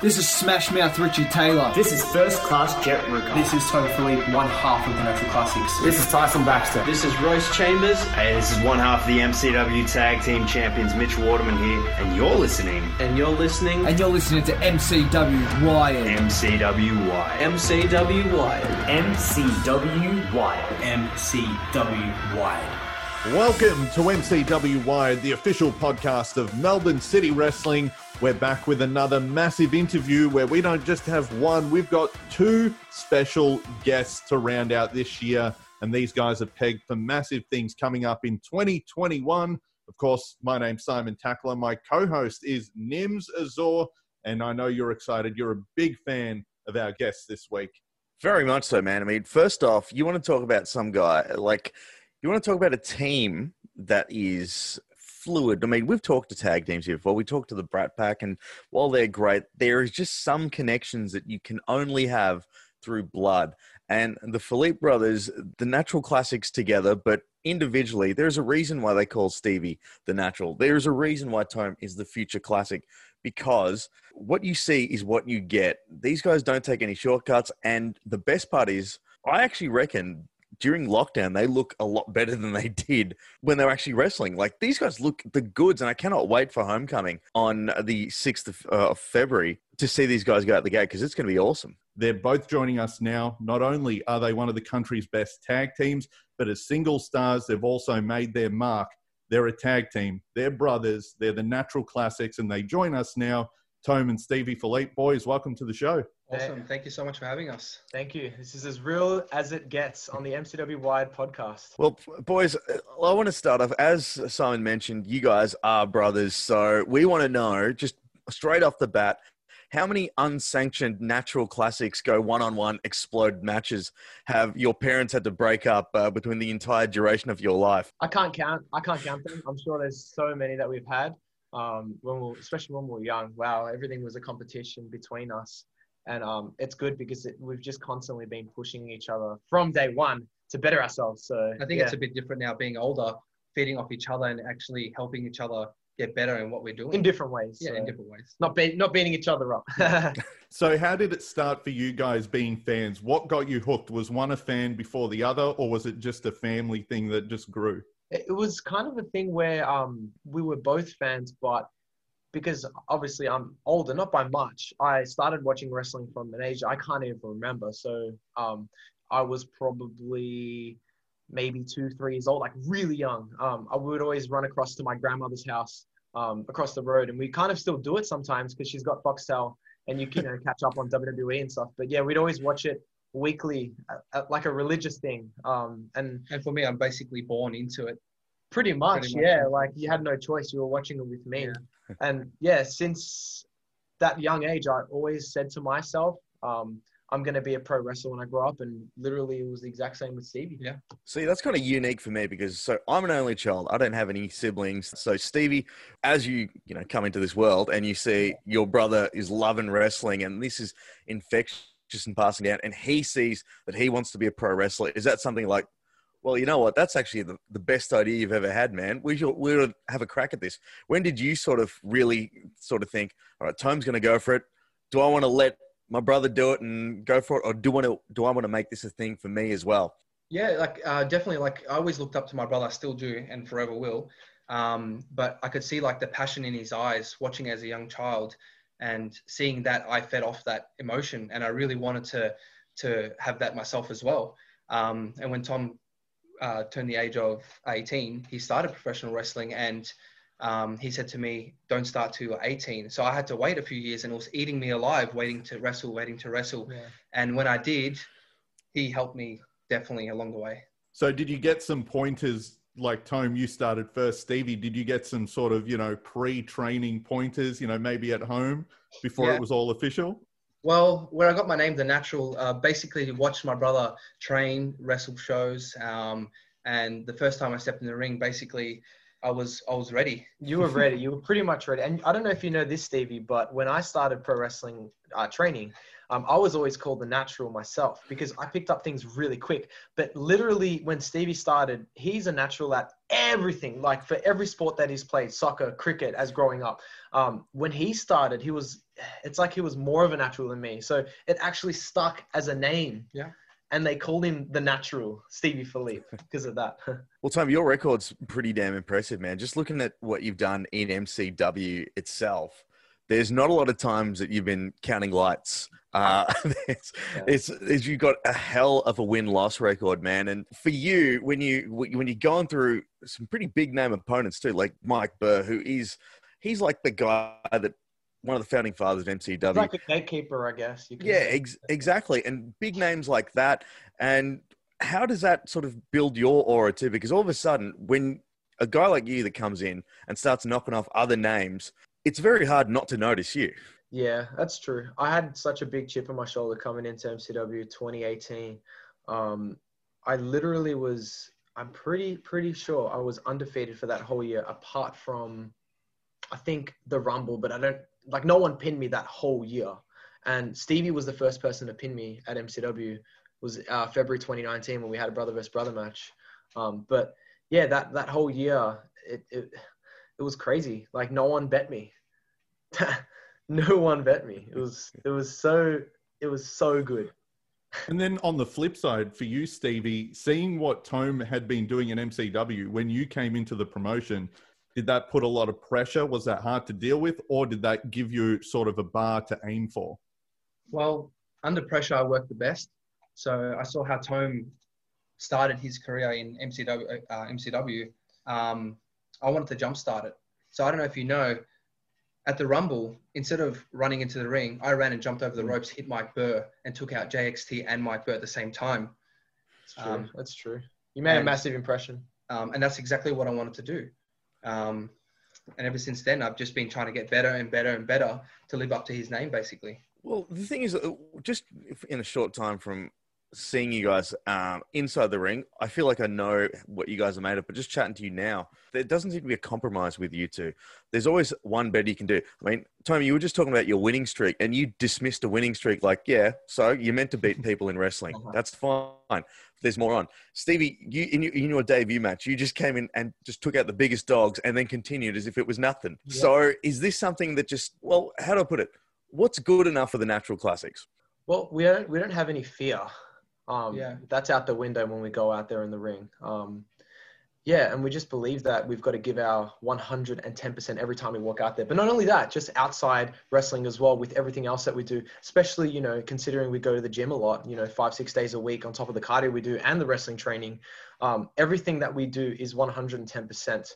This is Smash Mouth Richie Taylor. This is First Class Jet Ruka. This is Tome Filip, one half of the Natural Classics. This is Tyson Baxter. This is Royce Chambers. Hey, this is one half of the MCW Tag Team Champions, Mitch Waterman here, and you're listening. And you're listening. And you're listening to MCW Wired. MCW Wired. MCW Wired. MCW Wired. MCW Wired. Welcome to MCW Wired, the official podcast of Melbourne City Wrestling. We're back with another massive interview where we don't just have one, we've got two special guests to round out this year. And these guys are pegged for massive things coming up in 2021. Of course, my name's Simon Tackler. My co host is Nims Azor. And I know you're excited. You're a big fan of our guests this week. Very much so, man. I mean, first off, you want to talk about some guy, like, you want to talk about a team that is fluid. I mean, we've talked to tag teams here before. We talked to the Brat Pack, and while they're great, there is just some connections that you can only have through blood. And the Filip brothers, the natural classics together, but individually, there's a reason why they call Stevie the natural. There's a reason why Tome is the future classic because what you see is what you get. These guys don't take any shortcuts. And the best part is, I actually reckon during lockdown, they look a lot better than they did when they were actually wrestling. Like these guys look the goods, and I cannot wait for homecoming on the 6th of, uh, February to see these guys go out the gate because it's going to be awesome. They're both joining us now. Not only are they one of the country's best tag teams, but as single stars, they've also made their mark. They're a tag team. They're brothers. They're the natural classics, and they join us now. Tom and Stevie Filip, boys, welcome to the show. Awesome. Thank you so much for having us. Thank you. This is as real as it gets on the MCW Wired podcast. Well, boys, I want to start off. As Simon mentioned, you guys are brothers. So we want to know, just straight off the bat, how many unsanctioned natural classics go one on one explode matches have your parents had to break up uh, between the entire duration of your life? I can't count. I can't count them. I'm sure there's so many that we've had. Um, when we especially when we were young, wow, everything was a competition between us and um, it's good because it, we've just constantly been pushing each other from day one to better ourselves. So I think yeah. it's a bit different now, being older, feeding off each other and actually helping each other get better in what we're doing in different ways. Yeah, so in different ways. Not be- not beating each other up. so how did it start for you guys being fans? What got you hooked? Was one a fan before the other, or was it just a family thing that just grew? It was kind of a thing where um, we were both fans, but because obviously I'm older, not by much. I started watching wrestling from an age I can't even remember. So um, I was probably maybe two, three years old, like really young. Um, I would always run across to my grandmother's house um, across the road, and we kind of still do it sometimes because she's got Foxtel, and you can you know, catch up on WWE and stuff. But yeah, we'd always watch it weekly, uh, uh, like a religious thing. Um, and and for me, I'm basically born into it. Pretty much, Pretty much yeah. Like you had no choice; you were watching it with me. Yeah and yeah, since that young age, I always said to myself, um, I'm going to be a pro wrestler when I grow up. And literally, it was the exact same with Stevie. Yeah. See, that's kind of unique for me because so I'm an only child. I don't have any siblings. So Stevie, as you you know come into this world and you see your brother is loving wrestling, and this is infectious and passing down, and he sees that he wants to be a pro wrestler. Is that something like well, you know what? That's actually the, the best idea you've ever had, man. We should, we should have a crack at this. When did you sort of really sort of think, all right, Tome's going to go for it. Do I want to let my brother do it and go for it, or do want to do I want to make this a thing for me as well? Yeah, like uh, definitely. Like I always looked up to my brother. I still do, and forever will. Um, but I could see like the passion in his eyes, watching as a young child, and seeing that I fed off that emotion, and I really wanted to to have that myself as well. Um, and when Tome uh, turned the age of 18, he started professional wrestling and um, he said to me, don't start till 18. So I had to wait a few years and it was eating me alive, waiting to wrestle, waiting to wrestle. Yeah. And when I did, he helped me definitely along the way. So did you get some pointers like Tome, you started first, Stevie, did you get some sort of, you know, pre-training pointers, you know, maybe at home before yeah. it was all official? Well, where I got my name, The Natural, uh, basically watched my brother train, wrestle shows. Um, and the first time I stepped in the ring, basically, I was I was ready. You were ready. You were pretty much ready. And I don't know if you know this, Stevie, but when I started pro wrestling uh, training, um, I was always called the natural myself because I picked up things really quick. But literally, when Stevie started, he's a natural at everything, like for every sport that he's played soccer, cricket, as growing up. Um, when he started, he was, it's like he was more of a natural than me. So it actually stuck as a name. Yeah. And they called him the natural, Stevie Filip, because of that. Well, Tom, your record's pretty damn impressive, man. Just looking at what you've done in MCW itself, there's not a lot of times that you've been counting lights. Uh, it's, Yeah. it's, it's you've got a hell of a win loss record, man. And for you, when you when you're going through some pretty big name opponents too, like Mike Burr, who is he's like the guy that one of the founding fathers of MCW. He's like a gatekeeper, I guess. Yeah, ex- exactly. And big names like that. And how does that sort of build your aura too? Because all of a sudden, when a guy like you that comes in and starts knocking off other names, it's very hard not to notice you. Yeah, that's true. I had such a big chip on my shoulder coming into MCW 2018. Um, I literally was, I'm pretty, pretty sure I was undefeated for that whole year, apart from, I think, the Rumble, but I don't, like, no one pinned me that whole year. And Stevie was the first person to pin me at MCW. Was uh, February 2019 when we had a brother versus brother match. Um, but yeah, that, that whole year, it, it, it was crazy. Like, no one bet me. no one bet me. It was it was so it was so good. And then on the flip side, for you, Stevie, seeing what Tome had been doing in MCW when you came into the promotion, did that put a lot of pressure? Was that hard to deal with, or did that give you sort of a bar to aim for? Well, under pressure, I work the best. So I saw how Tome started his career in MCW. Uh, MCW. Um, I wanted to jumpstart it. So I don't know if you know, at the Rumble, instead of running into the ring, I ran and jumped over the ropes, hit Mike Burr, and took out JXT and Mike Burr at the same time. That's true. Um, That's true. You made a massive impression. Um, and that's exactly what I wanted to do. Um, and ever since then, I've just been trying to get better and better and better to live up to his name, basically. Well, the thing is, uh, just in a short time from seeing you guys um, inside the ring, I feel like I know what you guys are made of. But just chatting to you now, there doesn't seem to be a compromise with you two. There's always one better you can do. I mean, Tommy, you were just talking about your winning streak, and you dismissed a winning streak like, yeah, so you're meant to beat people in wrestling. That's fine. There's more on. Stevie, you in your, in your debut match, you just came in and just took out the biggest dogs, and then continued as if it was nothing. Yeah. So, is this something that just, well, how do I put it? What's good enough for the natural classics? Well, we don't we don't have any fear. Um, Yeah. That's out the window when we go out there in the ring. Um, yeah, and we just believe that we've got to give our 110% every time we walk out there. But not only that, just outside wrestling as well with everything else that we do, especially, you know, considering we go to the gym a lot, you know, five, six days a week on top of the cardio we do and the wrestling training. Um, everything that we do is 110%.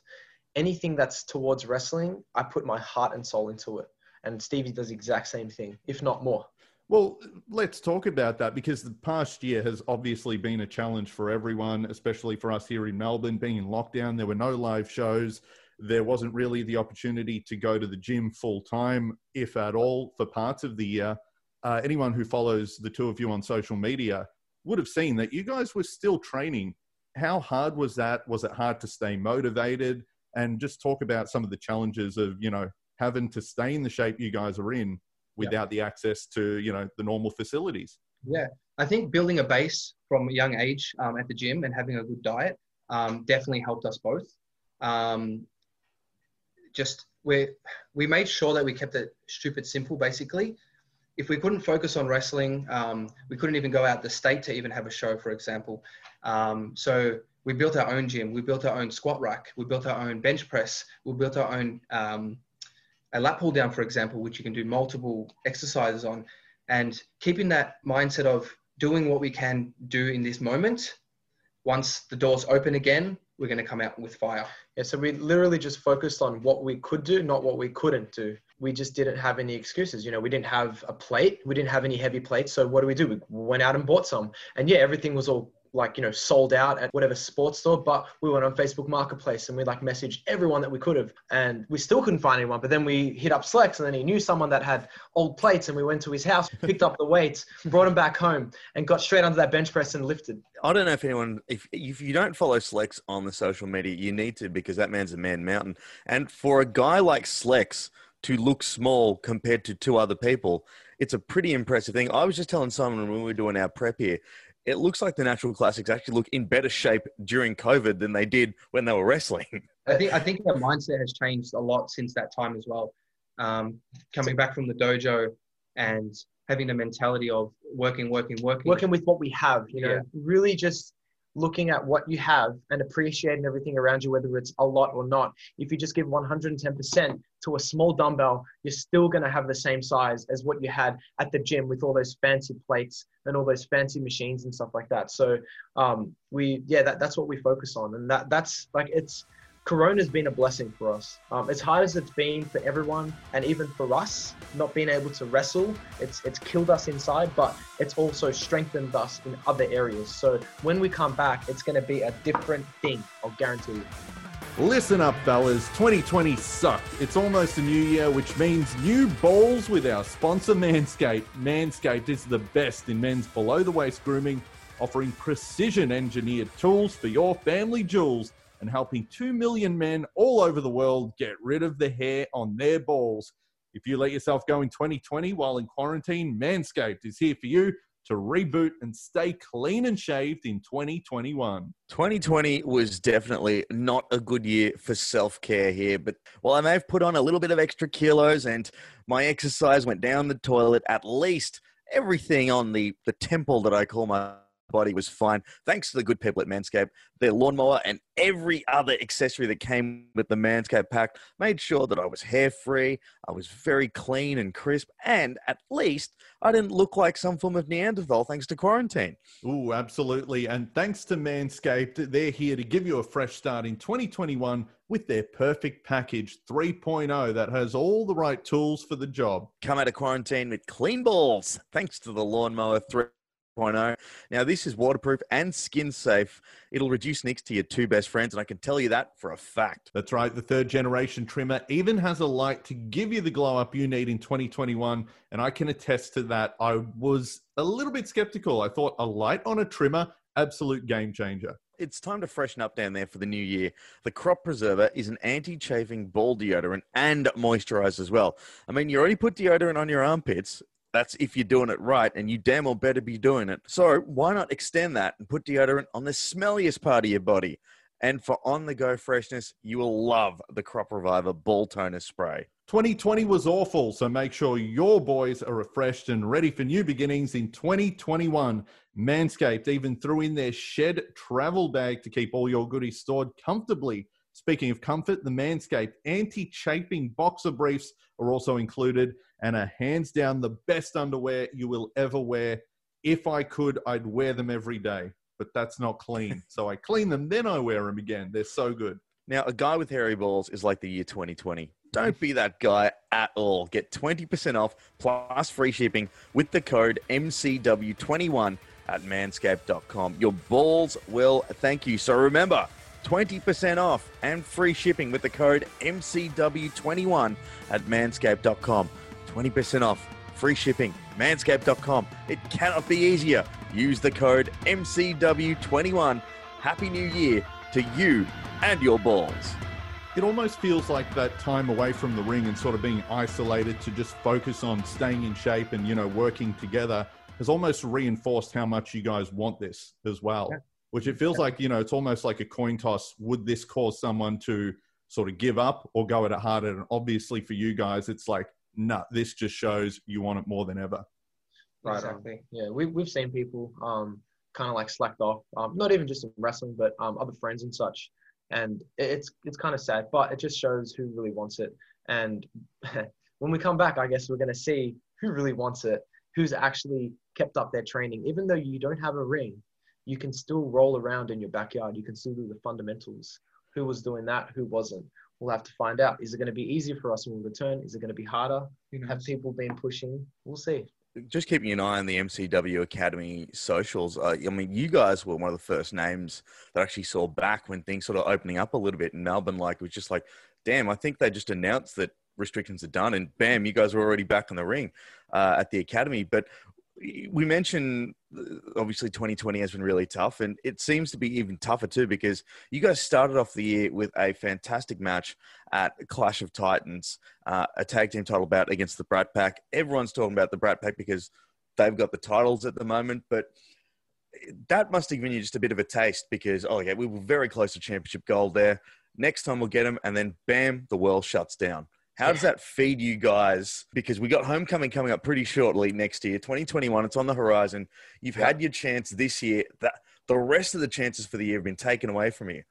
Anything that's towards wrestling, I put my heart and soul into it. And Stevie does the exact same thing, if not more. Well, let's talk about that because the past year has obviously been a challenge for everyone, especially for us here in Melbourne. Being in lockdown, there were no live shows. There wasn't really the opportunity to go to the gym full time, if at all, for parts of the year. Uh, anyone who follows the two of you on social media would have seen that you guys were still training. How hard was that? Was it hard to stay motivated? And just talk about some of the challenges of, you know, having to stay in the shape you guys are in without the access to you know the normal facilities Yeah, I think building a base from a young age um, at the gym and having a good diet um, definitely helped us both. Um, just we we made sure that we kept it stupid simple. Basically, if we couldn't focus on wrestling, um, we couldn't even go out the state to even have a show, for example. Um, so we built our own gym. We built our own squat rack. We built our own bench press. We built our own um, a lat pull down, for example, which you can do multiple exercises on, and keeping that mindset of doing what we can do in this moment. Once the doors open again, we're going to come out with fire. Yeah, so we literally just focused on what we could do, not what we couldn't do. We just didn't have any excuses. You know, we didn't have a plate, we didn't have any heavy plates. So what do we do? We went out and bought some. And yeah, everything was all like you know sold out at whatever sports store but we went on facebook marketplace and we like messaged everyone that we could have and we still couldn't find anyone but then we hit up slex and then he knew someone that had old plates and we went to his house picked up the weights brought them back home and got straight under that bench press and lifted I don't know if anyone, if if you don't follow Slex on the social media, you need to because that man's a man mountain. And for a guy like Slex to look small compared to two other people, it's a pretty impressive thing. I was just telling Simon when we were doing our prep here, it looks like the Natural Classics actually look in better shape during COVID than they did when they were wrestling. I think I think their mindset has changed a lot since that time as well. Um, coming back from the dojo and having the mentality of working, working, working. working with what we have you know Yeah. really just looking at what you have and appreciating everything around you whether it's a lot or not. If you just give 110% to a small dumbbell you're still going to have the same size as what you had at the gym with all those fancy plates and all those fancy machines and stuff like that. So um, we yeah that, that's what we focus on. And that that's like it's Corona's been a blessing for us. Um, as hard as it's been for everyone, and even for us, not being able to wrestle, it's it's killed us inside, but it's also strengthened us in other areas. So when we come back, it's going to be a different thing. I'll guarantee you. Listen up, fellas. 2020 sucked. It's almost a new year, which means new balls with our sponsor, Manscaped. Manscaped is the best in men's below the waist grooming, offering precision engineered tools for your family jewels and helping 2 million men all over the world get rid of the hair on their balls. If you let yourself go in 2020 while in quarantine, Manscaped is here for you to reboot and stay clean and shaved in 2021. 2020 was definitely not a good year for self care here, but while I may have put on a little bit of extra kilos and my exercise went down the toilet, at least everything on the, the temple that I call my body was fine. Thanks to the good people at Manscaped, their lawnmower and every other accessory that came with the Manscaped pack made sure that I was hair free, I was very clean and crisp, and at least I didn't look like some form of Neanderthal thanks to quarantine. Ooh, absolutely. And thanks to Manscaped, they're here to give you a fresh start in 2021 with their perfect package 3.0 that has all the right tools for the job. come out of quarantine with clean balls thanks to the lawnmower 3.0 now this is waterproof and skin safe it'll reduce nicks to your two best friends and i can tell you that for a fact That's right, the third generation trimmer even has a light to give you the glow up you need in 2021. And I can attest to that. I was a little bit skeptical. I thought a light on a trimmer, absolute game changer. it's time to freshen up down there for the new year. The Crop Preserver is an anti chafing ball deodorant and moisturizer as well. I mean, you already put deodorant on your armpits. That's if you're doing it right, and you damn well better be doing it. So, why not extend that and put deodorant on the smelliest part of your body? And for on the go freshness, you will love the Crop Reviver Ball Toner Spray. 2020 was awful, so make sure your boys are refreshed and ready for new beginnings in 2021. Manscaped even threw in their shed travel bag to keep all your goodies stored comfortably. Speaking of comfort, the Manscaped anti chafing boxer briefs are also included and are hands down the best underwear you will ever wear. If I could, I'd wear them every day, but that's not clean. so I clean them, then I wear them again. They're so good. Now, a guy with hairy balls is like the year 2020. Don't be that guy at all. Get 20% off plus free shipping with the code MCW21 at manscaped.com. Your balls will thank you. So remember, 20% off and free shipping with the code MCW21 at manscaped.com. 20% off, free shipping, manscaped.com. It cannot be easier. Use the code MCW21. Happy New Year to you and your balls. it almost feels like that time away from the ring and sort of being isolated to just focus on staying in shape and you know working together has almost reinforced how much you guys want this as well Yeah. Which it feels like you know it's almost like a coin toss would this cause someone to sort of give up or go at it harder and obviously for you guys it's like nah this just shows you want it more than ever Right. Exactly. Yeah, we, we've seen people um, kind of like slacked off, um, not even just in wrestling, but um, other friends and such. And it's it's kind of sad, but it just shows who really wants it. And when we come back, I guess we're going to see who really wants it, who's actually kept up their training. Even though you don't have a ring, you can still roll around in your backyard. You can still do the fundamentals. Who was doing that? Who wasn't? We'll have to find out. Is it going to be easier for us when we return? Is it going to be harder? Who knows? Have people been pushing? We'll see. just keeping an eye on the MCW Academy socials. Uh, I mean, you guys were one of the first names that I actually saw back when things sort of opening up a little bit in Melbourne. Like, it was just like, damn, I think they just announced that restrictions are done, and bam, you guys were already back in the ring uh, at the academy. But we mentioned uh, obviously 2020 has been really tough, and it seems to be even tougher too because you guys started off the year with a fantastic match at Clash of Titans, uh, a tag team title bout against the Brat Pack. Everyone's talking about the Brat Pack because they've got the titles at the moment, but that must have given you just a bit of a taste because oh yeah, we were very close to championship gold there. Next time we'll get them, and then bam, the world shuts down. How does that feed you guys? Because we got homecoming coming up pretty shortly next year, 2021. It's on the horizon. You've had your chance this year. That the rest of the chances for the year have been taken away from you.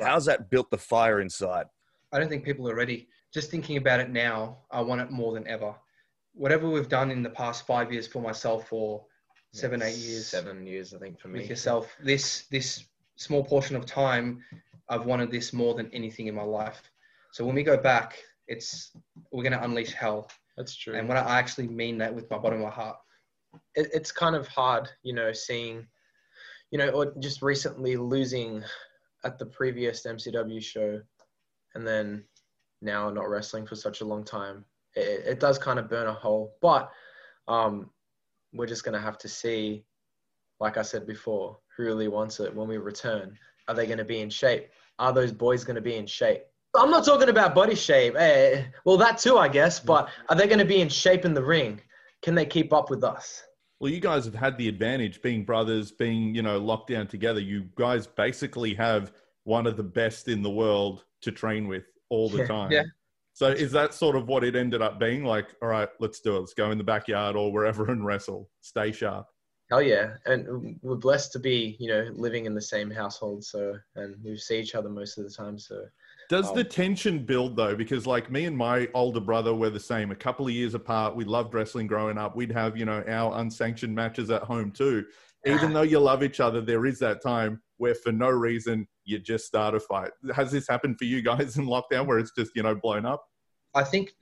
How's that built the fire inside? I don't think people are ready. Just thinking about it now, I want it more than ever. Whatever we've done in the past five years for myself, or seven, eight years, seven years, I think, for me. with yourself, this this small portion of time, I've wanted this more than anything in my life. So when we go back, it's we're gonna unleash hell. That's true. And when I actually mean that with my bottom of my heart. it, it's kind of hard, you know, seeing, you know, or just recently losing at the previous MCW show, and then now not wrestling for such a long time. It, it does kind of burn a hole, but um, we're just gonna have to see, like I said before, who really wants it when we return. Are they going to be in shape? Are those boys going to be in shape? I'm not talking about body shape. Eh, well, that too, I guess. But are they going to be in shape in the ring? Can they keep up with us? Well, you guys have had the advantage being brothers, being, you know, locked down together. You guys basically have one of the best in the world to train with all the Yeah. time. Yeah. So is that sort of what it ended up being? Like, all right, let's do it. Let's go in the backyard or wherever and wrestle. Stay sharp. Hell yeah, and we're blessed to be, you know, living in the same household. So, and we see each other most of the time. So, Does the Um, tension build though? Because like me and my older brother were the same. A couple of years apart. We loved wrestling growing up. We'd have, you know, our unsanctioned matches at home too. Even though you love each other, there is that time where for no reason you just start a fight. Has this happened for you guys in lockdown where it's just, you know, blown up? I think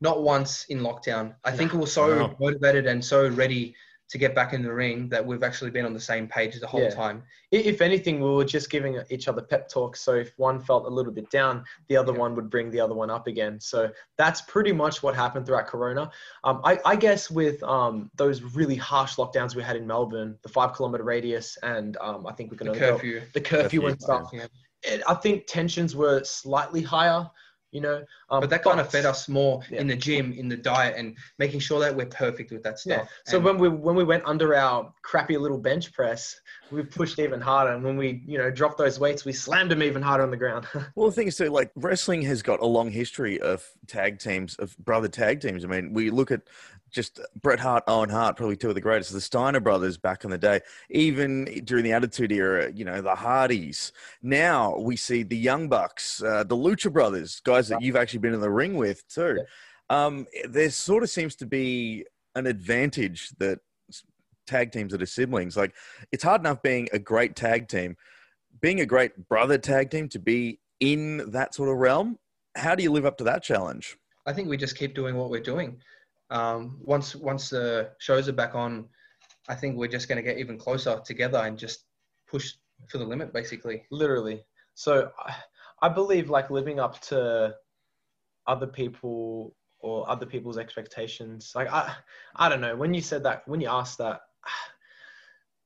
not once in lockdown. I think we were so Wow. motivated and so ready to get back in the ring that we've actually been on the same page the whole Yeah. time. if anything, we were just giving each other pep talks. So, if one felt a little bit down, the other Yeah. one would bring the other one up again. So, that's pretty much what happened throughout Corona. Um, I, I guess with um, those really harsh lockdowns we had in Melbourne, the five kilometer radius, and um, I think we can The only go- curfew. the curfew and stuff. Yeah. It, I think tensions were slightly higher, you know. Um, But that kind of fed us more Yeah. in the gym, in the diet, and making sure that we're perfect with that stuff. Yeah. So And when we when we went under our crappy little bench press, we pushed even harder, and when we you know dropped those weights, we slammed them even harder on the ground. Well, the thing is, too, like wrestling has got a long history of tag teams, of brother tag teams. I mean, we look at just Bret Hart, Owen Hart, probably two of the greatest, the Steiner brothers back in the day, even during the Attitude Era, you know, the Hardys. Now we see the Young Bucks, uh, the Lucha brothers, guys that you've actually been in the ring with too. Um, there sort of seems to be an advantage that tag teams that are siblings, like it's hard enough being a great tag team, being a great brother tag team to be in that sort of realm. How do you live up to that challenge? I think we just keep doing what we're doing. Um, once once the shows are back on, I think we're just going to get even closer together and just push for the limit, basically. Literally. So I- I believe like living up to other people or other people's expectations. Like I I don't know. When you said that, when you asked that,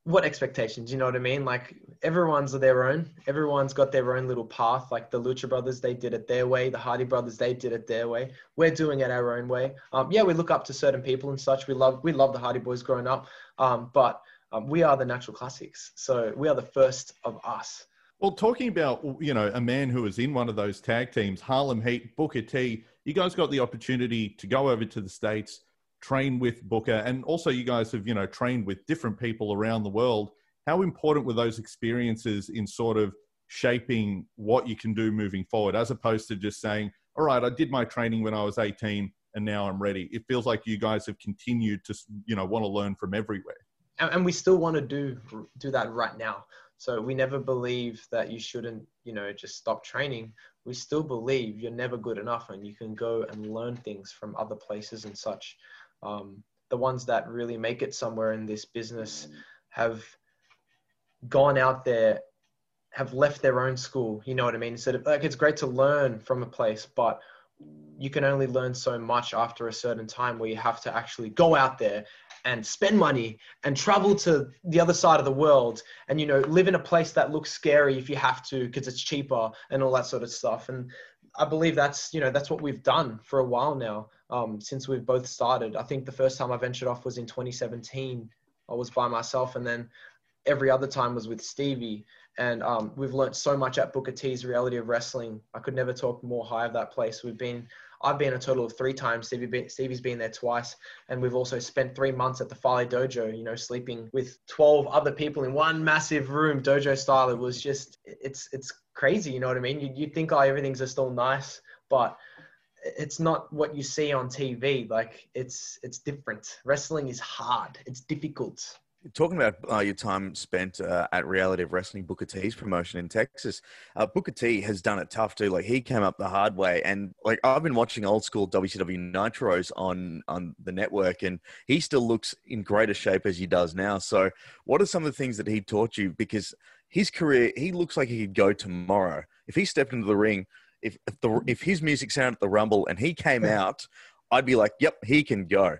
what expectations? You know what I mean? Like everyone's their own. Everyone's got their own little path. Like the Lucha Brothers, they did it their way. The Hardy Brothers, they did it their way. We're doing it our own way. Um, yeah, we look up to certain people and such. We love we love the Hardy Boys growing up. Um, but um, we are the natural classics. So we are the first of us. Well, talking about you know a man who was in one of those tag teams, Harlem Heat, Booker T. You guys got the opportunity to go over to the states, train with Booker, and also you guys have you know trained with different people around the world. How important were those experiences in sort of shaping what you can do moving forward, as opposed to just saying, "All right, I did my training when I was 18, and now I'm ready." It feels like you guys have continued to you know want to learn from everywhere. and, we still want to do do that right now. So we never believe that you shouldn't, you know, just stop training. We still believe you're never good enough, and you can go and learn things from other places and such. Um, the ones that really make it somewhere in this business have gone out there have left their own school you know what i mean? Instead of like it's great to learn from a place but you can only learn so much after a certain time where you have to actually go out there and spend money and travel to the other side of the world and you know live in a place that looks scary if you have to because it's cheaper and all that sort of stuff. And i believe that's you know that's what we've done for a while now um, since we've both started i think the first time i ventured off was in 2017 i was by myself and then every other time was with stevie and um, we've learned so much at Booker T's Reality of Wrestling. I could never talk more high of that place. We've been, I've been a total of three times. Stevie been, Stevie's been there twice, and we've also spent three months at the Fale Dojo. You know, sleeping with twelve other people in one massive room, dojo style. It was just, it's it's crazy. You know what I mean? You you think oh everything's just all nice, but it's not what you see on TV. Like it's it's different. Wrestling is hard. It's difficult. Talking about uh, your time spent uh, at Reality of Wrestling, Booker T's promotion in Texas, uh, Booker T has done it tough too. Like he came up the hard way, and like I've been watching old school WCW Nitros on on the network, and he still looks in greater shape as he does now. So, what are some of the things that he taught you? Because his career, he looks like he could go tomorrow if he stepped into the ring. If if, the, if his music sounded at the Rumble and he came out, I'd be like, "Yep, he can go."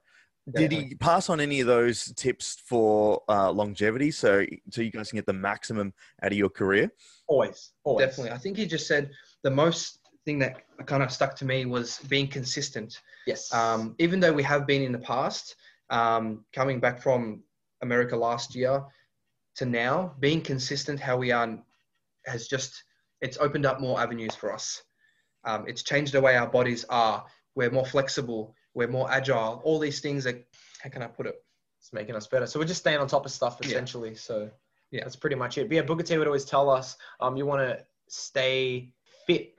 Did he pass on any of those tips for uh, longevity, so so you guys can get the maximum out of your career? Always, always. Definitely. I think he just said the most thing that kind of stuck to me was being consistent. Yes. Um, even though we have been in the past, um, coming back from America last year to now, being consistent how we are has just it's opened up more avenues for us. Um, it's changed the way our bodies are. We're more flexible we're more agile. All these things are, how can I put it? It's making us better. So we're just staying on top of stuff essentially. Yeah. So yeah, that's pretty much it. But yeah, Booker T would always tell us, um, you want to stay fit,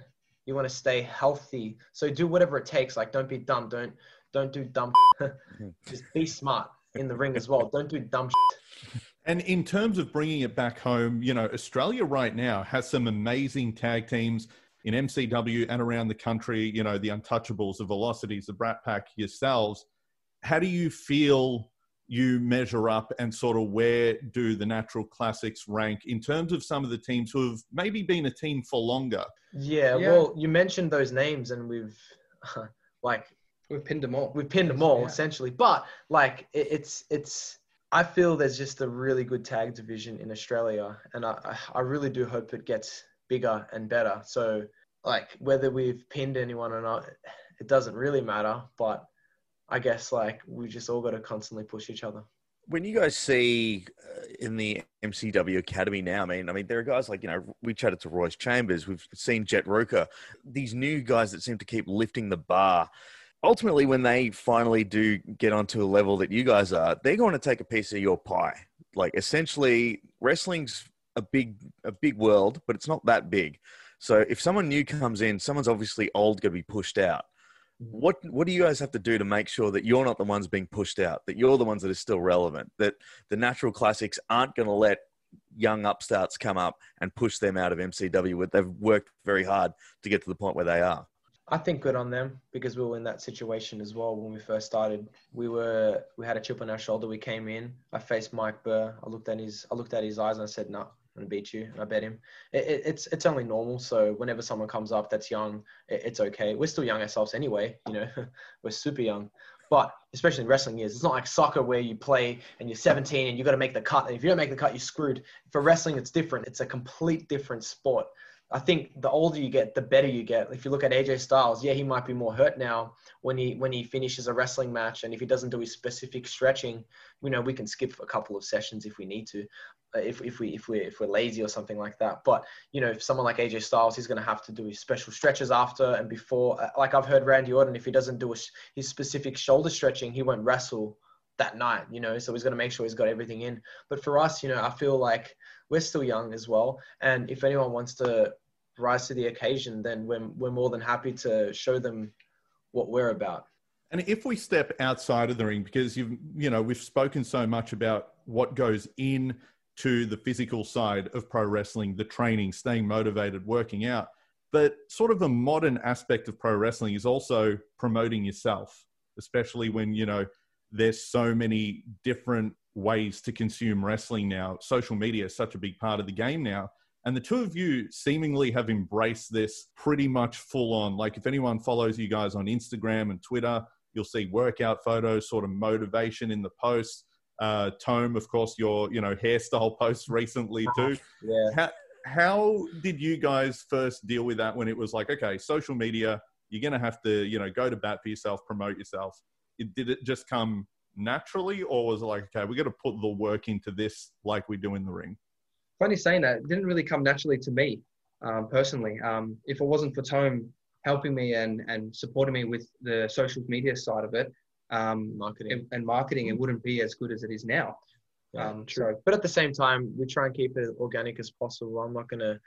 you want to stay healthy. So do whatever it takes. Like don't be dumb. Don't don't do dumb. just be smart in the ring as well. Don't do dumb. Shit. And in terms of bringing it back home, you know, Australia right now has some amazing tag teams in MCW and around the country, you know, the Untouchables, the Velocities, the Brat Pack, yourselves. How do you feel you measure up and sort of where do the natural classics rank in terms of some of the teams who have maybe been a team for longer? Yeah, yeah. well, you mentioned those names and we've like we've pinned them all. We've pinned them all yeah. essentially, but like it, it's it's. I feel there's just a really good tag division in Australia, and I I really do hope it gets bigger and better. So like whether we've pinned anyone or not, it doesn't really matter. But I guess like we just all got to constantly push each other. When you guys see uh, in the MCW Academy now, I mean, I mean, there are guys like you know we chatted to Royce Chambers, we've seen Jet Ruka, these new guys that seem to keep lifting the bar. Ultimately, when they finally do get onto a level that you guys are, they're going to take a piece of your pie. Like essentially, wrestling's a big a big world, but it's not that big. So if someone new comes in, someone's obviously old going to be pushed out. Mm-hmm. What what do you guys have to do to make sure that you're not the ones being pushed out, that you're the ones that are still relevant, that the natural classics aren't going to let young upstarts come up and push them out of MCW? They've worked very hard to get to the point where they are. I think good on them because we were in that situation as well when we first started. We were we had a chip on our shoulder. We came in. I faced Mike Burr. I looked at his I looked at his eyes and I said, "No, and beat you. And I bet him. It, it, it's it's only normal. So whenever someone comes up that's young, it, it's okay. We're still young ourselves anyway. You know, we're super young. But especially in wrestling years, it's not like soccer where you play and you're 17 and you got to make the cut. And if you don't make the cut, you're screwed. For wrestling, it's different. It's a complete different sport. I think the older you get, the better you get. If you look at AJ Styles, yeah, he might be more hurt now when he when he finishes a wrestling match, and if he doesn't do his specific stretching, you know, we can skip a couple of sessions if we need to. Uh, if, if we if we if we're lazy or something like that. But you know, if someone like AJ Styles, he's going to have to do his special stretches after and before. Uh, like I've heard Randy Orton, if he doesn't do his specific shoulder stretching, he won't wrestle that night. You know, so he's going to make sure he's got everything in. But for us, you know, I feel like we're still young as well, and if anyone wants to rise to the occasion, then we're we're more than happy to show them what we're about. And if we step outside of the ring, because you've you know we've spoken so much about what goes in to the physical side of pro wrestling, the training, staying motivated, working out. But sort of a modern aspect of pro wrestling is also promoting yourself, especially when, you know, there's so many different ways to consume wrestling now. Social media is such a big part of the game now. And the two of you seemingly have embraced this pretty much full on. Like, if anyone follows you guys on Instagram and Twitter, you'll see workout photos, sort of motivation in the posts. Uh, Tome, of course, your you know hairstyle posts recently too. Yeah. How, how did you guys first deal with that when it was like, okay, social media, you're going to have to, you know, go to bat for yourself, promote yourself. It, did it just come naturally or was it like, okay, we got to put the work into this like we do in the ring? Funny saying that, it didn't really come naturally to me um, personally. Um, if it wasn't for Tome helping me and, and supporting me with the social media side of it um, Marketing. and, and marketing, it wouldn't be as good as it is now. Yeah, um, true. so- But at the same time, we try and keep it organic as possible. I'm not gonna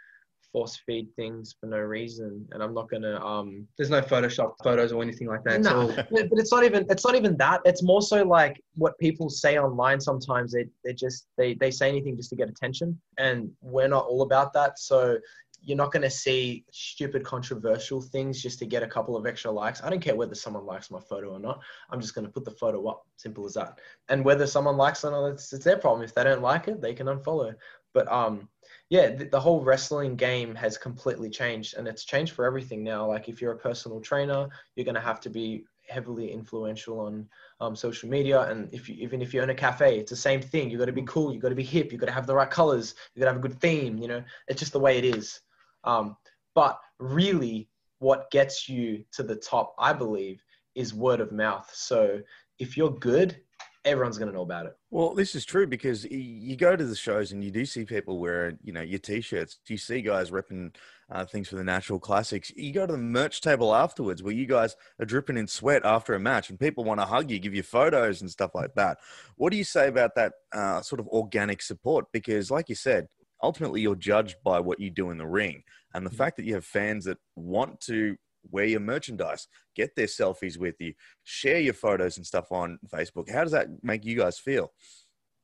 force feed things for no reason, and I'm not gonna um. There's no Photoshop photos or anything like that. No, all- but but it's not even it's not even that. It's more so like what people say online. Sometimes they they just they they say anything just to get attention, and we're not all about that. So you're not going to see stupid controversial things just to get a couple of extra likes. I don't care whether someone likes my photo or not. I'm just going to put the photo up. Simple as that. And whether someone likes it or not, it's, it's their problem. If they don't like it, they can unfollow. But um, yeah, the, the whole wrestling game has completely changed, and it's changed for everything now. Like if you're a personal trainer, you're going to have to be heavily influential on um, social media and if you even if you own a cafe it's the same thing. You've got to be cool You've got to be hip You've got to have the right colors You've got to have a good theme you know? It's just the way it is. Um, but really what gets you to the top i believe is word of mouth. So if you're good everyone's going to know about it Well, this is true because you go to the shows and you do see people wearing, you know, your t-shirts. You see guys repping uh, things for the Natural Classics. You go to the merch table afterwards where you guys are dripping in sweat after a match and people want to hug you, give you photos and stuff like that. What do you say about that uh, sort of organic support? Because, like you said, ultimately you're judged by what you do in the ring, and the fact that you have fans that want to wear your merchandise, get their selfies with you, share your photos and stuff on Facebook. How does that make you guys feel?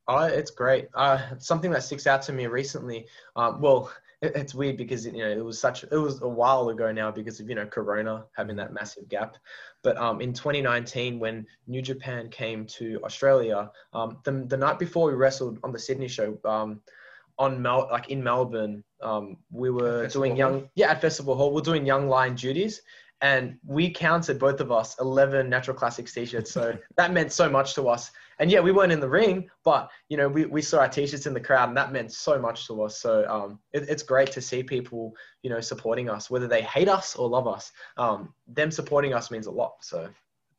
Oh, it's great. Uh, something that sticks out to me recently. Um, well, it, it's weird because you know it was such it was a while ago now because of you know Corona having that massive gap. But um, in 2019, when New Japan came to Australia, um, the the night before we wrestled on the Sydney show, um, on Mel like in Melbourne, um, we were doing Hall? young yeah at Festival Hall. We're doing young lion duties. And we counted both of us 11 Natural Classics t-shirts. So that meant so much to us. And yeah, we weren't in the ring, but you know, we, we saw our t-shirts in the crowd and that meant so much to us. So um, it, it's great to see people, you know, supporting us, whether they hate us or love us. Um, them supporting us means a lot. So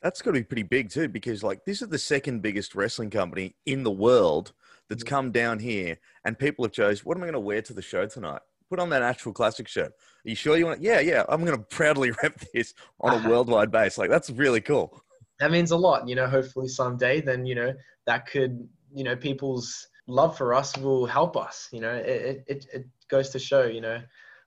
That's got to be pretty big too, because like this is the second biggest wrestling company in the world that's come down here, and people have chose. What am I going to wear to the show tonight? Put on that actual classic shirt. Are you sure you want? Yeah, yeah. I'm going to proudly rep this on a worldwide base. Like that's really cool. that means a lot, you know, hopefully someday then, you know, that could, you know, people's love for us will help us, you know, it, it, it goes to show, you know,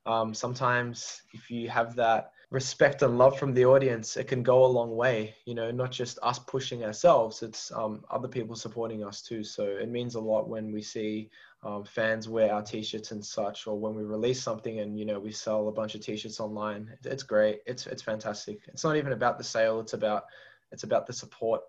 um, sometimes if you have that respect and love from the audience, it can go a long way, you know, not just us pushing ourselves, it's um, other people supporting us too. So it means a lot when we see um, fans wear our t-shirts and such, or when we release something and, you know, we sell a bunch of t-shirts online. It's great. It's, it's fantastic. It's not even about the sale. It's about, it's about the support,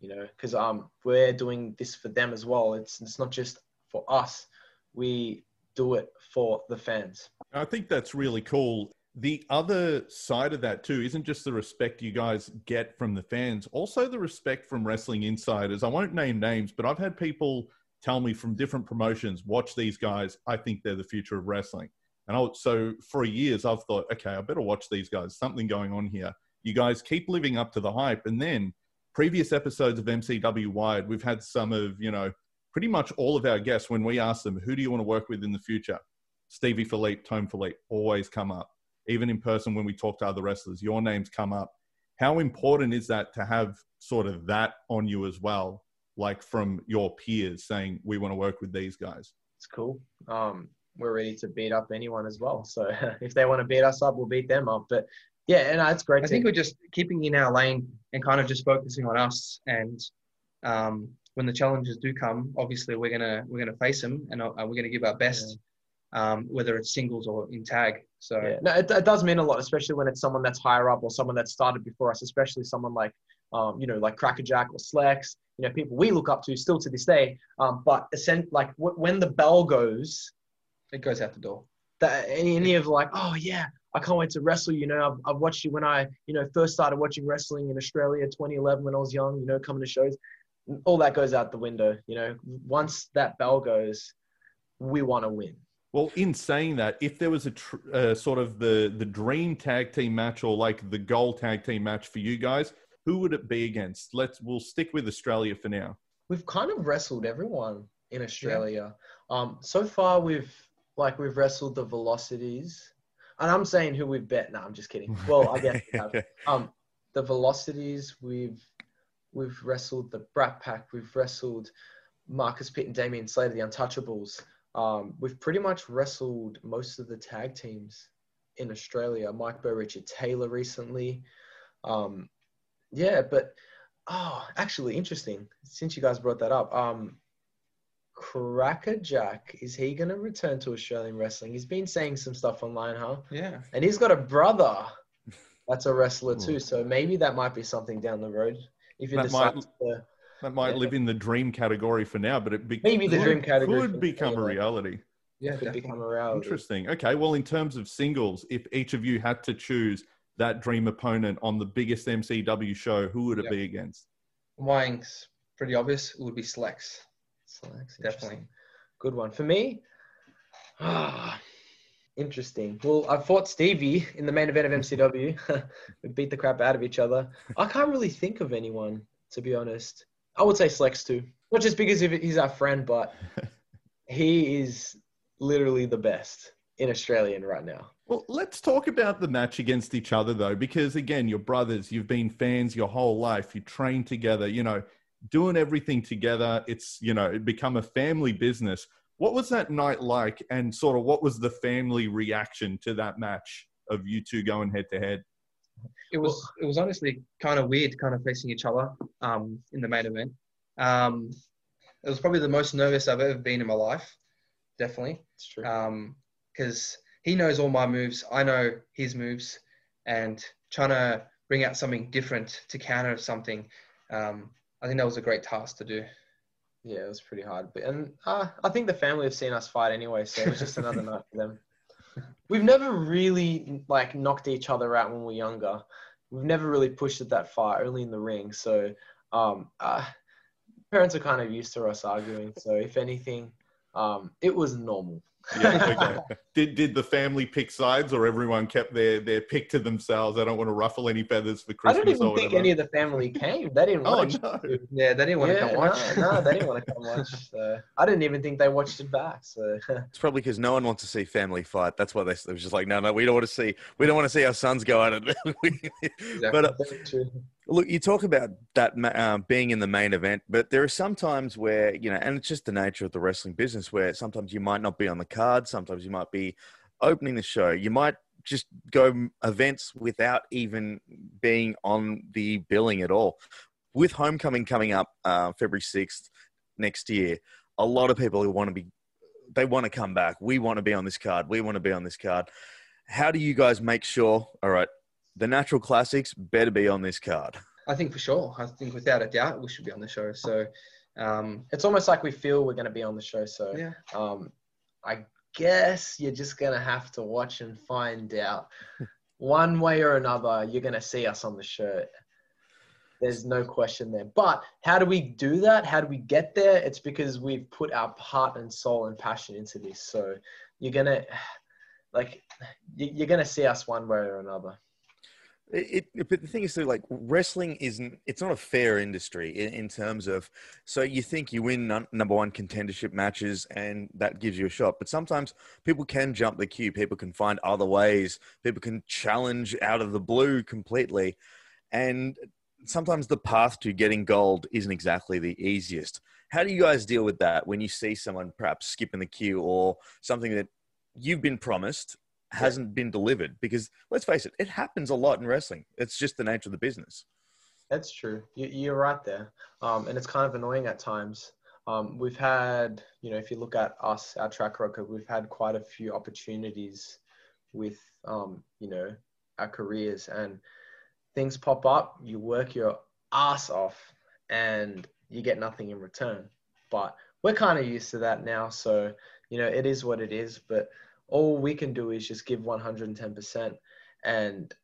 you know, because um, we're doing this for them as well. It's, it's not just for us. We do it for the fans. I think that's really cool. The other side of that too isn't just the respect you guys get from the fans, also the respect from wrestling insiders. I won't name names, but I've had people tell me from different promotions, watch these guys. I think they're the future of wrestling. And I, so for years, I've thought, okay, I better watch these guys. Something going on here. You guys keep living up to the hype. And then previous episodes of MCW Wired, we've had some of, you know, pretty much all of our guests when we ask them, who do you want to work with in the future? Stevie Filip, Tome Filip always come up. Even in person when we talk to other wrestlers, your names come up. How important is that to have sort of that on you as well, like from your peers saying, we want to work with these guys? It's cool. Um, we're ready to beat up anyone as well. So if they want to beat us up, we'll beat them up. But yeah, and it's great. I to, think we're just keeping in our lane and kind of just focusing on us. And um, when the challenges do come, obviously we're gonna we're gonna face them, and uh, we're gonna give our best, um, whether it's singles or in tag. So Yeah, no, it, it does mean a lot, especially when it's someone that's higher up or someone that started before us, especially someone like, um, you know, like Crackerjack or Slex. you know people we look up to still to this day. Um, but essen- like w- when the bell goes, It goes out the door. that any, any of like, oh yeah, I can't wait to wrestle. You know, I've, I've watched you when I, you know, first started watching wrestling in Australia, 2011 when I was young. You know, coming to shows, all that goes out the window. You know, once that bell goes, we want to win. Well, in saying that, if there was a tr- uh, sort of the the dream tag team match or like the goal tag team match for you guys, who would it be against? Let's we'll stick with Australia for now. We've kind of wrestled everyone in Australia. Um, so far we've like we've wrestled the Velocities, and I'm saying who we've bet. No, I'm just kidding. Well, I guess we um, the Velocities. We've we've wrestled the Brat Pack. We've wrestled Marcus Pitt and Damian Slater, the Untouchables. Um, we've pretty much wrestled most of the tag teams in Australia. Mike Burr, Richard Taylor recently. Um, yeah, but oh, actually interesting. Since you guys brought that up, um, Crackerjack is he going to return to Australian wrestling? He's been saying some stuff online, huh? Yeah. And he's got a brother that's a wrestler too. So maybe that might be something down the road. If you That decide might- to, That might Yeah. live in the dream category for now, but it be- Maybe the could- dream category could become a reality. Yeah. could definitely. become a reality. Interesting. Okay. Well, in terms of singles, if each of you had to choose that dream opponent on the biggest MCW show, who would it Yeah. be against? Mine's pretty obvious. It would be Slex. So that's Definitely. Good one. For me, ah, interesting. Well, I fought Stevie in the main event of MCW. we beat the crap out of each other. I can't really think of anyone, to be honest. I would say Slex too. Not just because he's our friend, but he is literally the best in Australian right now. Well, let's talk about the match against each other, though, because again, you're brothers, you've been fans your whole life, you train together, you know, doing everything together. It's, you know, it become a family business. What was that night like, and sort of what was the family reaction to that match of you two going head to head? It was it was honestly kind of weird, kind of facing each other um, in the main event. Um, it was probably the most nervous I've ever been in my life, definitely, It's true. because he knows all my moves, I know his moves, and trying to bring out something different to counter something. Um, I think that was a great task to do. Yeah, it was pretty hard. But and uh, I think the family have seen us fight anyway, so it was just another night for them. We've never really like knocked each other out when we were younger. We've never really pushed it that far, only in the ring. So um, uh, parents are kind of used to us arguing. So if anything, um, it was normal. Yeah, okay. did did the family pick sides, or everyone kept their their pick to themselves? I don't want to ruffle any feathers for Christmas. I don't even or think any of the family came. They didn't oh watch. no! Yeah, they didn't want to yeah, come watch. No, no, they didn't want to come watch. So I didn't even think they watched it back. So It's probably because no one wants to see family fight. That's why they it was just like, no, no, we don't want to see, we don't want to see our sons go at it. but uh, Very true. Look, you talk about that uh, being in the main event, but there are some times where, you know, and it's just the nature of the wrestling business where sometimes you might not be on the card, sometimes you might be opening the show. You might just go events without even being on the billing at all. With Homecoming coming up uh, February 6th next year, a lot of people who want to be, they want to come back. We want to be on this card. We want to be on this card. How do you guys make sure, all right, the natural classics better be on this card? I think for sure. I think without a doubt we should be on the show. So um, It's almost like we feel we're going to be on the show. So yeah, um, I guess you're just going to have to watch and find out. One way or another, you're going to see us on the shirt. There's no question there. But how do we do that? How do we get there? It's because we've put our heart and soul and passion into this. So you're going to, like, you- you're going to see us one way or another. It, it, but the thing is, though, like wrestling isn't. It's not a fair industry in, in terms of. So you think you win num- number one contendership matches, and that gives you a shot. But sometimes people can jump the queue. People can find other ways. People can challenge out of the blue completely, and sometimes the path to getting gold isn't exactly the easiest. How do you guys deal with that when you see someone perhaps skipping the queue or something that you've been promised hasn't been delivered because let's face it, it happens a lot in wrestling. It's just the nature of the business. That's true. You, you're right there. Um, and it's kind of annoying at times. Um, we've had, you know, if you look at us, our track record, we've had quite a few opportunities with, um, you know, our careers and things pop up. You work your ass off and you get nothing in return. But we're kind of used to that now, so you know it is what it is. But all we can do is just give 110%, and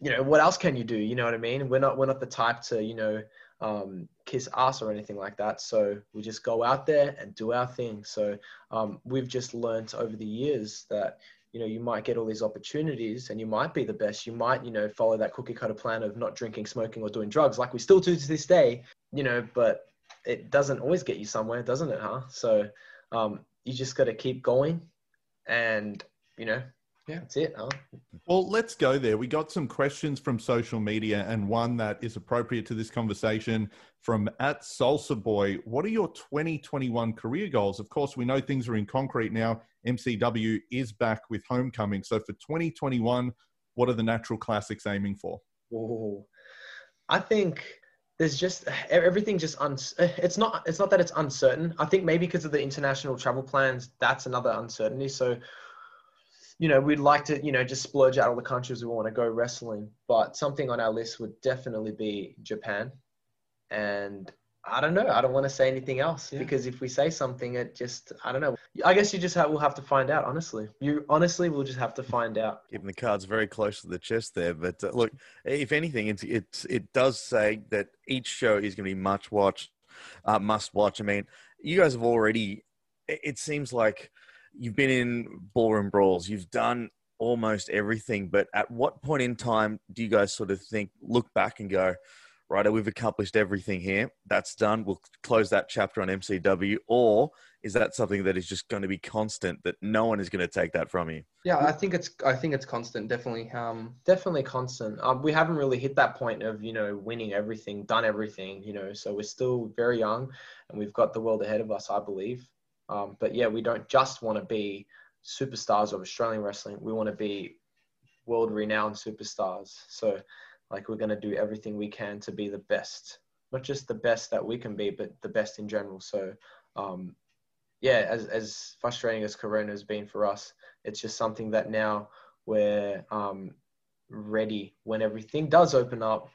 you know what else can you do? You know what I mean? We're not we're not the type to you know um, kiss ass or anything like that. So we just go out there and do our thing. So um, we've just learned over the years that you know you might get all these opportunities and you might be the best. You might you know follow that cookie cutter plan of not drinking, smoking, or doing drugs, like we still do to this day. You know, but it doesn't always get you somewhere, doesn't it? Huh? So um, you just got to keep going, and you know yeah, that's it. Huh? Well, let's go there. We got some questions from social media, and one that is appropriate to this conversation from at Salsa Boy. What are your 2021 career goals? Of course, we know things are in concrete now. MCW is back with homecoming. So for 2021, what are the natural classics aiming for? Oh, I think there's just everything just un, it's not it's not that it's uncertain. I think maybe because of the international travel plans, that's another uncertainty. So you know, we'd like to, you know, just splurge out all the countries we want to go wrestling. But something on our list would definitely be Japan. And I don't know. I don't want to say anything else yeah. because if we say something, it just, I don't know. I guess you just have, we'll have to find out, honestly. You honestly will just have to find out. Keeping the cards very close to the chest there. But uh, look, if anything, it's, it's, it does say that each show is going to be much watched, uh, must watch. I mean, you guys have already, it seems like, you've been in ballroom brawls, you've done almost everything, but at what point in time do you guys sort of think, look back and go, right, we've accomplished everything here. That's done. We'll close that chapter on MCW. Or is that something that is just going to be constant that no one is going to take that from you? Yeah, I think it's I think it's constant, definitely. Um, definitely constant. Um, we haven't really hit that point of you know winning everything, done everything. You know, so we're still very young, and we've got the world ahead of us, I believe. Um, but yeah, we don't just want to be superstars of Australian wrestling. We want to be world renowned superstars. So, like, we're going to do everything we can to be the best, not just the best that we can be, but the best in general. So, um, yeah, as, as frustrating as Corona has been for us, it's just something that now we're um, ready when everything does open up.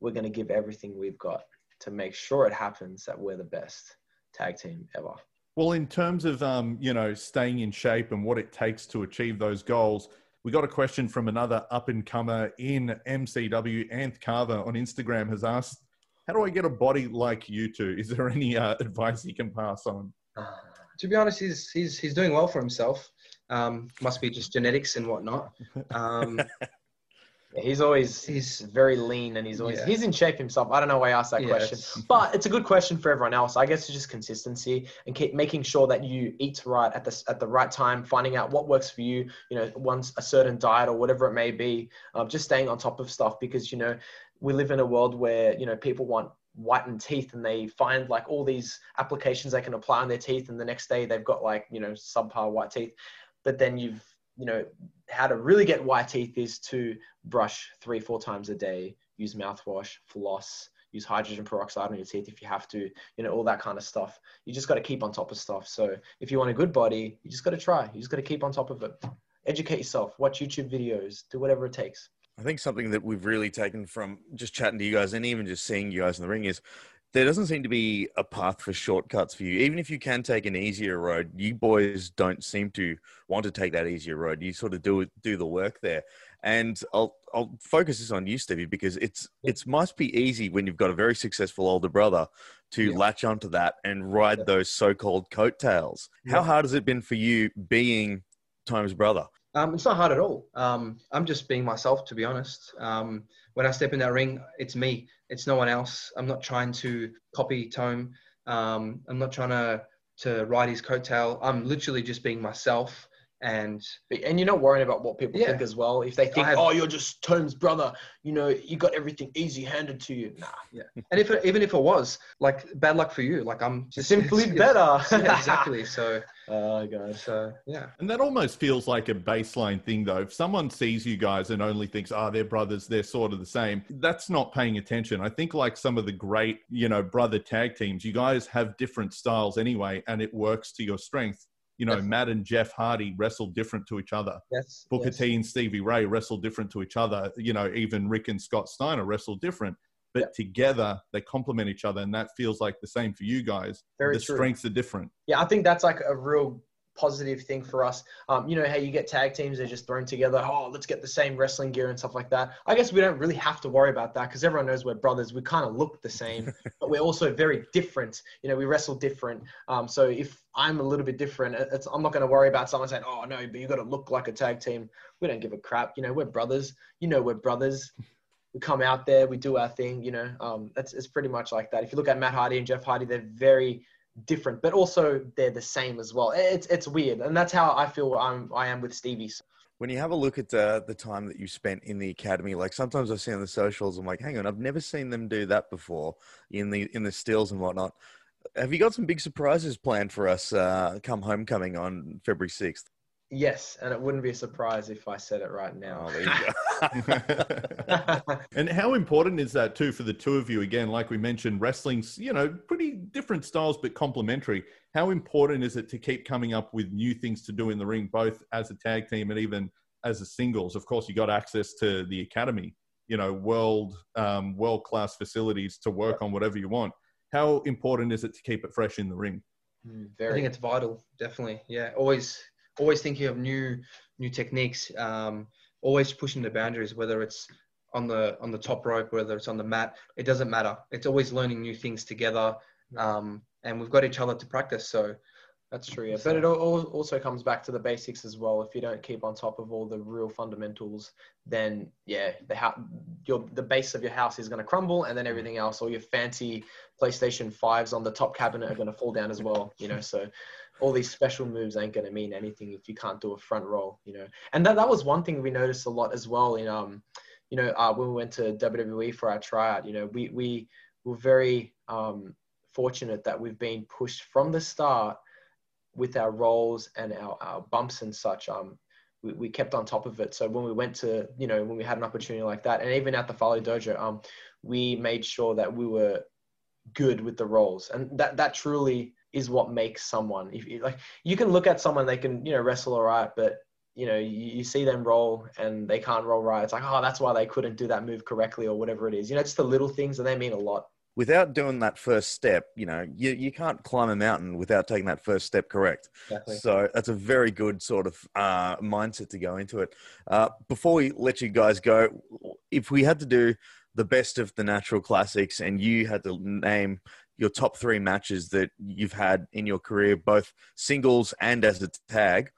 We're going to give everything we've got to make sure it happens that we're the best tag team ever. Well, in terms of um, you know staying in shape and what it takes to achieve those goals, we got a question from another up and comer in MCW. Anth Carver on Instagram has asked, "How do I get a body like you two? Is there any uh, advice you can pass on?" To be honest, he's he's he's doing well for himself. Um, must be just genetics and whatnot. Um, he's always he's very lean and he's always yeah. he's in shape himself. I don't know why I asked that question, but it's a good question for everyone else. I guess it's just consistency and keep making sure that you eat right at the at the right time, finding out what works for you. You know, once a certain diet or whatever it may be, um, just staying on top of stuff because you know we live in a world where you know people want whitened teeth and they find like all these applications they can apply on their teeth and the next day they've got like you know subpar white teeth but then you've you know, how to really get white teeth is to brush three, four times a day, use mouthwash, floss, use hydrogen peroxide on your teeth if you have to, you know, all that kind of stuff. You just got to keep on top of stuff. So if you want a good body, you just got to try. You just got to keep on top of it. Educate yourself, watch YouTube videos, do whatever it takes. I think something that we've really taken from just chatting to you guys and even just seeing you guys in the ring is there doesn't seem to be a path for shortcuts for you. Even if you can take an easier road, you boys don't seem to want to take that easier road. You sort of do do the work there. And I'll I'll focus this on you, Stevie, because it's it must be easy when you've got a very successful older brother to yeah. latch onto that and ride yeah. those so-called coattails. How hard has it been for you being Tome's brother? Um, it's not hard at all. Um, I'm just being myself, to be honest. Um, when I step in that ring, it's me. It's no one else. I'm not trying to copy Tome. Um, I'm not trying to to ride his coattail. I'm literally just being myself. And and you're not worrying about what people yeah. think as well. If they think, have, oh, you're just Tome's brother, you know, you got everything easy handed to you. Nah. Yeah. And if it, even if it was, like, bad luck for you. Like, I'm just simply better. yeah, exactly. So. Oh god. So yeah. And that almost feels like a baseline thing, though. If someone sees you guys and only thinks, "Oh, they're brothers, they're sort of the same," that's not paying attention. I think like some of the great, you know, brother tag teams, you guys have different styles anyway, and it works to your strength you know, yes. Matt and Jeff Hardy wrestled different to each other. Yes. Booker yes. T and Stevie Ray wrestled different to each other. You know, even Rick and Scott Steiner wrestled different. but together they complement each other, and that feels like the same for you guys. Very the true. strengths are different. Yeah, I think that's like a real positive thing for us. Um, you know how you get tag teams, they're just thrown together. Oh, let's get the same wrestling gear and stuff like that. I guess we don't really have to worry about that because everyone knows we're brothers. We kind of look the same, but we're also very different. You know, we wrestle different. Um, so if I'm a little bit different, it's, I'm not going to worry about someone saying, "Oh no, but you got to look like a tag team." We don't give a crap. You know, we're brothers. You know, we're brothers. We come out there, we do our thing. You know, um, that's it's pretty much like that. If you look at Matt Hardy and Jeff Hardy, they're very different, but also they're the same as well. It's it's weird, and that's how I feel I'm I am with Stevie. When you have a look at uh, the time that you spent in the academy, like sometimes I see on the socials, I'm like, hang on, I've never seen them do that before in the in the stills and whatnot. Have you got some big surprises planned for us uh, come homecoming on February sixth? Yes, and it wouldn't be a surprise if I said it right Oh, now. there you go. and how important is that too for the two of you? Again, like we mentioned, wrestling's you know pretty different styles but complementary. How important is it to keep coming up with new things to do in the ring, both as a tag team and even as a singles? Of course, you got access to the academy, you know, world um, world class facilities to work on whatever you want. How important is it to keep it fresh in the ring? Mm, I think it's vital, definitely. Yeah, always, always thinking of new, new techniques. Um, always pushing the boundaries, whether it's on the on the top rope, whether it's on the mat. It doesn't matter. It's always learning new things together, um, and we've got each other to practice. So That's true, yeah. But it al- al- also comes back to the basics as well. If you don't keep on top of all the real fundamentals, then yeah, the ha- your the base of your house is going to crumble, and then everything else, all your fancy PlayStation fives on the top cabinet are going to fall down as well. You know, so all these special moves ain't going to mean anything if you can't do a front roll. You know, and that that was one thing we noticed a lot as well in um, you know, uh, when we went to WWE for our tryout. You know, we we were very um fortunate that we've been pushed from the start with our roles and our, our bumps and such, um, we, we kept on top of it. So when we went to, you know, when we had an opportunity like that, and even at the Fale Dojo, um, we made sure that we were good with the roles, and that that truly is what makes someone. If you, like, you can look at someone, they can, you know, wrestle all right, but you know, you, you see them roll and they can't roll right. It's like, oh, that's why they couldn't do that move correctly or whatever it is. You know, it's the little things and they mean a lot. Without doing that first step, you know, you, you can't climb a mountain without taking that first step correct. Exactly. So that's a very good sort of uh, mindset to go into it. Uh, before we let you guys go, if we had to do the best of the natural classics and you had to name your top three matches that you've had in your career, both singles and as a tag,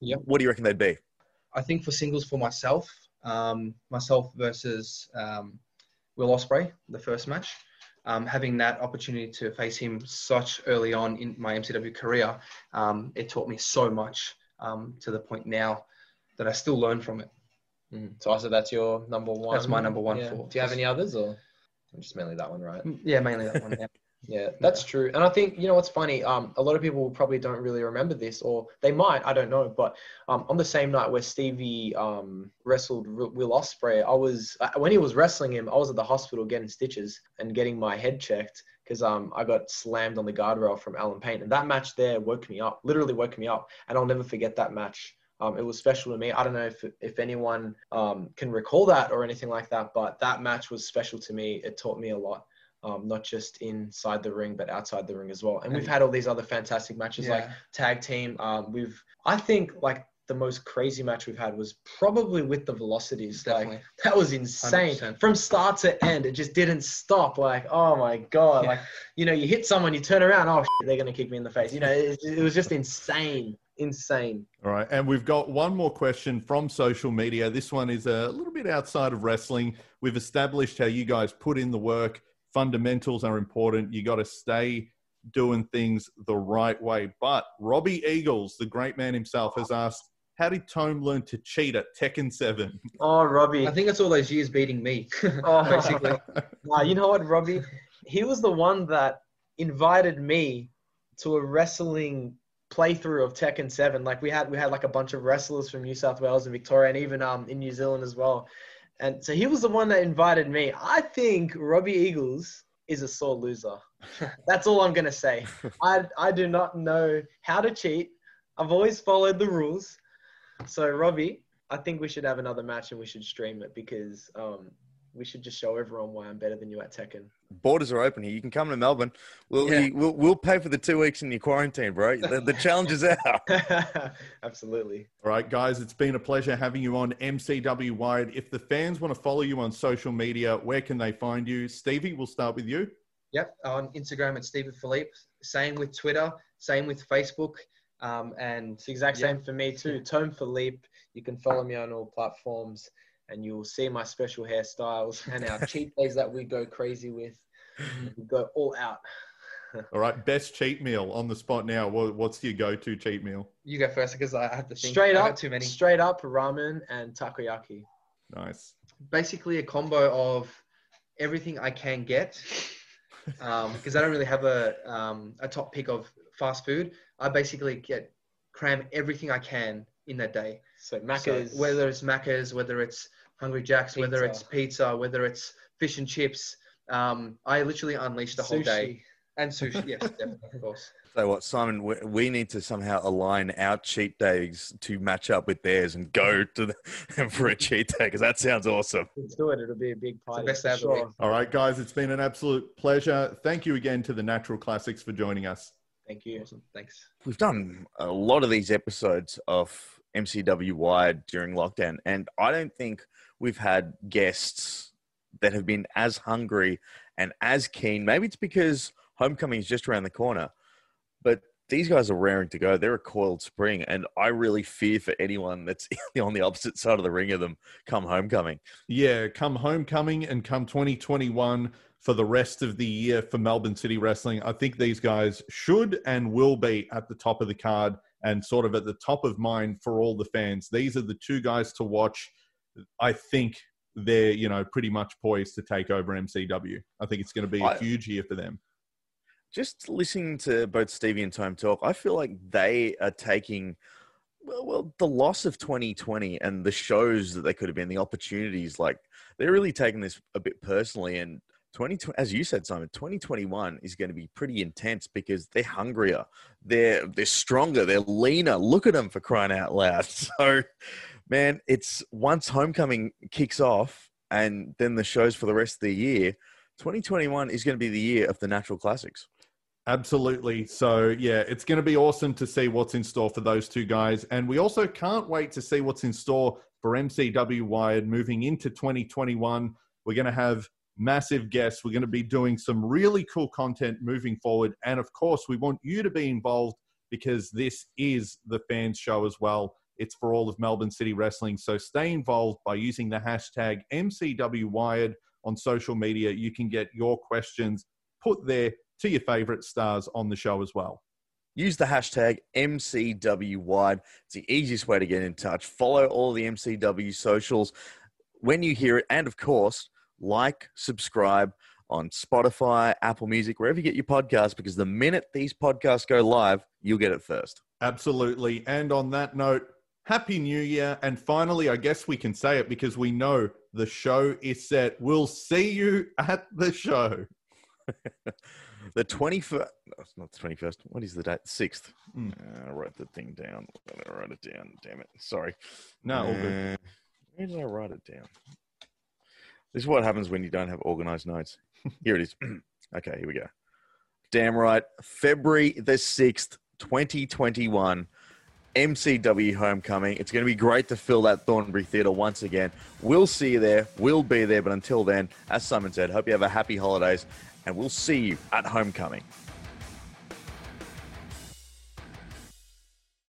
Yep. what do you reckon they'd be? I think for singles for myself, um, myself versus um, Will Ospreay, the first match, um, having that opportunity to face him such early on in my MCW career, um, it taught me so much um, to the point now that I still learn from it. Mm. So I said that's your number one. That's my number one Yeah. for- Do you have any others or just mainly that one, right? Yeah, mainly that one. Yeah. Yeah, that's true. And I think you know what's funny. Um, a lot of people probably don't really remember this, or they might. I don't know. But um, on the same night where Stevie um wrestled Will Ospreay, I was uh, when he was wrestling him, I was at the hospital getting stitches and getting my head checked because um I got slammed on the guardrail from Alan Payne, and that match there woke me up. Literally woke me up, and I'll never forget that match. Um, it was special to me. I don't know if if anyone um, can recall that or anything like that, but that match was special to me. It taught me a lot um, not just inside the ring but outside the ring as well. And we've had all these other fantastic matches like tag team. Um, we've I think like the most crazy match we've had was probably with the Velocities. Definitely. Like that was insane 100%. from start to end. It just didn't stop. Like oh my god, Yeah. like you know you hit someone, you turn around, oh shit, they're gonna kick me in the face. You know it, it was just insane, insane. All right. And we've got one more question from social media. This one is a little bit outside of wrestling. We've established how you guys put in the work. Fundamentals are important. You got to stay doing things the right way. But Robbie Eagles, the great man himself, has asked, how did Tome learn to cheat at Tekken 7? Oh Robbie, I think it's all those years beating me, Oh. basically. Nah, you know what, Robbie? He was the one that invited me to a wrestling playthrough of Tekken 7. Like we had we had like a bunch of wrestlers from New South Wales and Victoria and even um in New Zealand as well. And so he was the one that invited me. I think Robbie Eagles is a sore loser. That's all I'm gonna say. I I do not know how to cheat. I've always followed the rules. So Robbie, I think we should have another match and we should stream it because um we should just show everyone why I'm better than you at Tekken. Borders are open here. You can come to Melbourne. We'll Yeah. we'll, we'll pay for the two weeks in your quarantine, bro. The, the challenge is out. Absolutely. All right, guys, it's been a pleasure having you on MCW Wired. If the fans want to follow you on social media, where can they find you? Stevie, we'll start with you. Yep, on Instagram at Stephen Filip. Same with Twitter. Same with Facebook. Um, and It's the exact Yeah. same for me too. Tome Filip. You can follow me on all platforms, and you'll see my special hairstyles and our cheat days that we go crazy with. We go all out. All right, best cheat meal on the spot now. What's your go-to cheat meal? you go first because I have to think. Straight up, too many. straight up ramen and takoyaki. Nice. Basically, a combo of everything I can get. Because I don't really have a um, a top pick of fast food. I basically get cram everything I can in that day. So So whether it's Macca's, whether it's Hungry Jack's, whether it's pizza, whether it's fish and chips, um, I literally unleashed the whole day. And sushi, yes, definitely, of course. So what, Simon? We, we need to somehow align our cheat days to match up with theirs and go to the, for a cheat day because that sounds awesome. Let's do it. It'll be a big party. best for day the week. sure. All right, guys, it's been an absolute pleasure. Thank you again to the Natural Classics for joining us. Thank you. Awesome. Thanks. We've done a lot of these episodes of MCW Wired during lockdown, and I don't think we've had guests that have been as hungry and as keen. Maybe it's because homecoming is just around the corner, but these guys are raring to go. They're a coiled spring, and I really fear for anyone that's on the opposite side of the ring of them come homecoming. Yeah, come homecoming and come 2021 for the rest of the year for Melbourne City Wrestling. I think these guys should and will be at the top of the card and sort of at the top of mind for all the fans. These are the two guys to watch. I think they're, you know, pretty much poised to take over MCW. I think it's going to be a huge year for them. just listening to both Stevie and Tome talk, I feel like they are taking well, well, the loss of 2020 and the shows that they could have been, the opportunities, like they're really taking this a bit personally. And 2020, as you said, Simon, 2021 is going to be pretty intense because they're hungrier, they're they're stronger, they're leaner. Look at them for crying out loud. So, man, it's once homecoming kicks off and then the shows for the rest of the year. 2021 is going to be the year of the natural classics. Absolutely. So, yeah, it's going to be awesome to see what's in store for those two guys. And we also can't wait to see what's in store for MCW Wired moving into 2021. We're going to have massive guests. We're going to be doing some really cool content moving forward. And of course, we want you to be involved because this is the fans show as well. It's for all of Melbourne City Wrestling. So stay involved by using the hashtag MCW Wired on social media. You can get your questions put there to your favorite stars on the show as well. Use the hashtag MCWWired. It's the easiest way to get in touch. Follow all the MCW socials when you hear it. And of course, like, subscribe on Spotify, Apple Music, wherever you get your podcasts, because the minute these podcasts go live, you'll get it first. Absolutely. And on that note, Happy New Year. And finally, I guess we can say it because we know the show is set. We'll see you at the show. The 21st, no, it's not the 21st. What is the date? 6th. Hmm. Uh, I wrote the thing down. I wrote it down. Damn it. Sorry. No, all good. Where did I write it down? This is what happens when you don't have organized notes. Here it is. okay, here we go. Damn right. February the 6th, 2021. MCW Homecoming. It's going to be great to fill that Thornbury Theatre once again. We'll see you there. We'll be there. But until then, as Simon said, hope you have a happy holidays and we'll see you at Homecoming.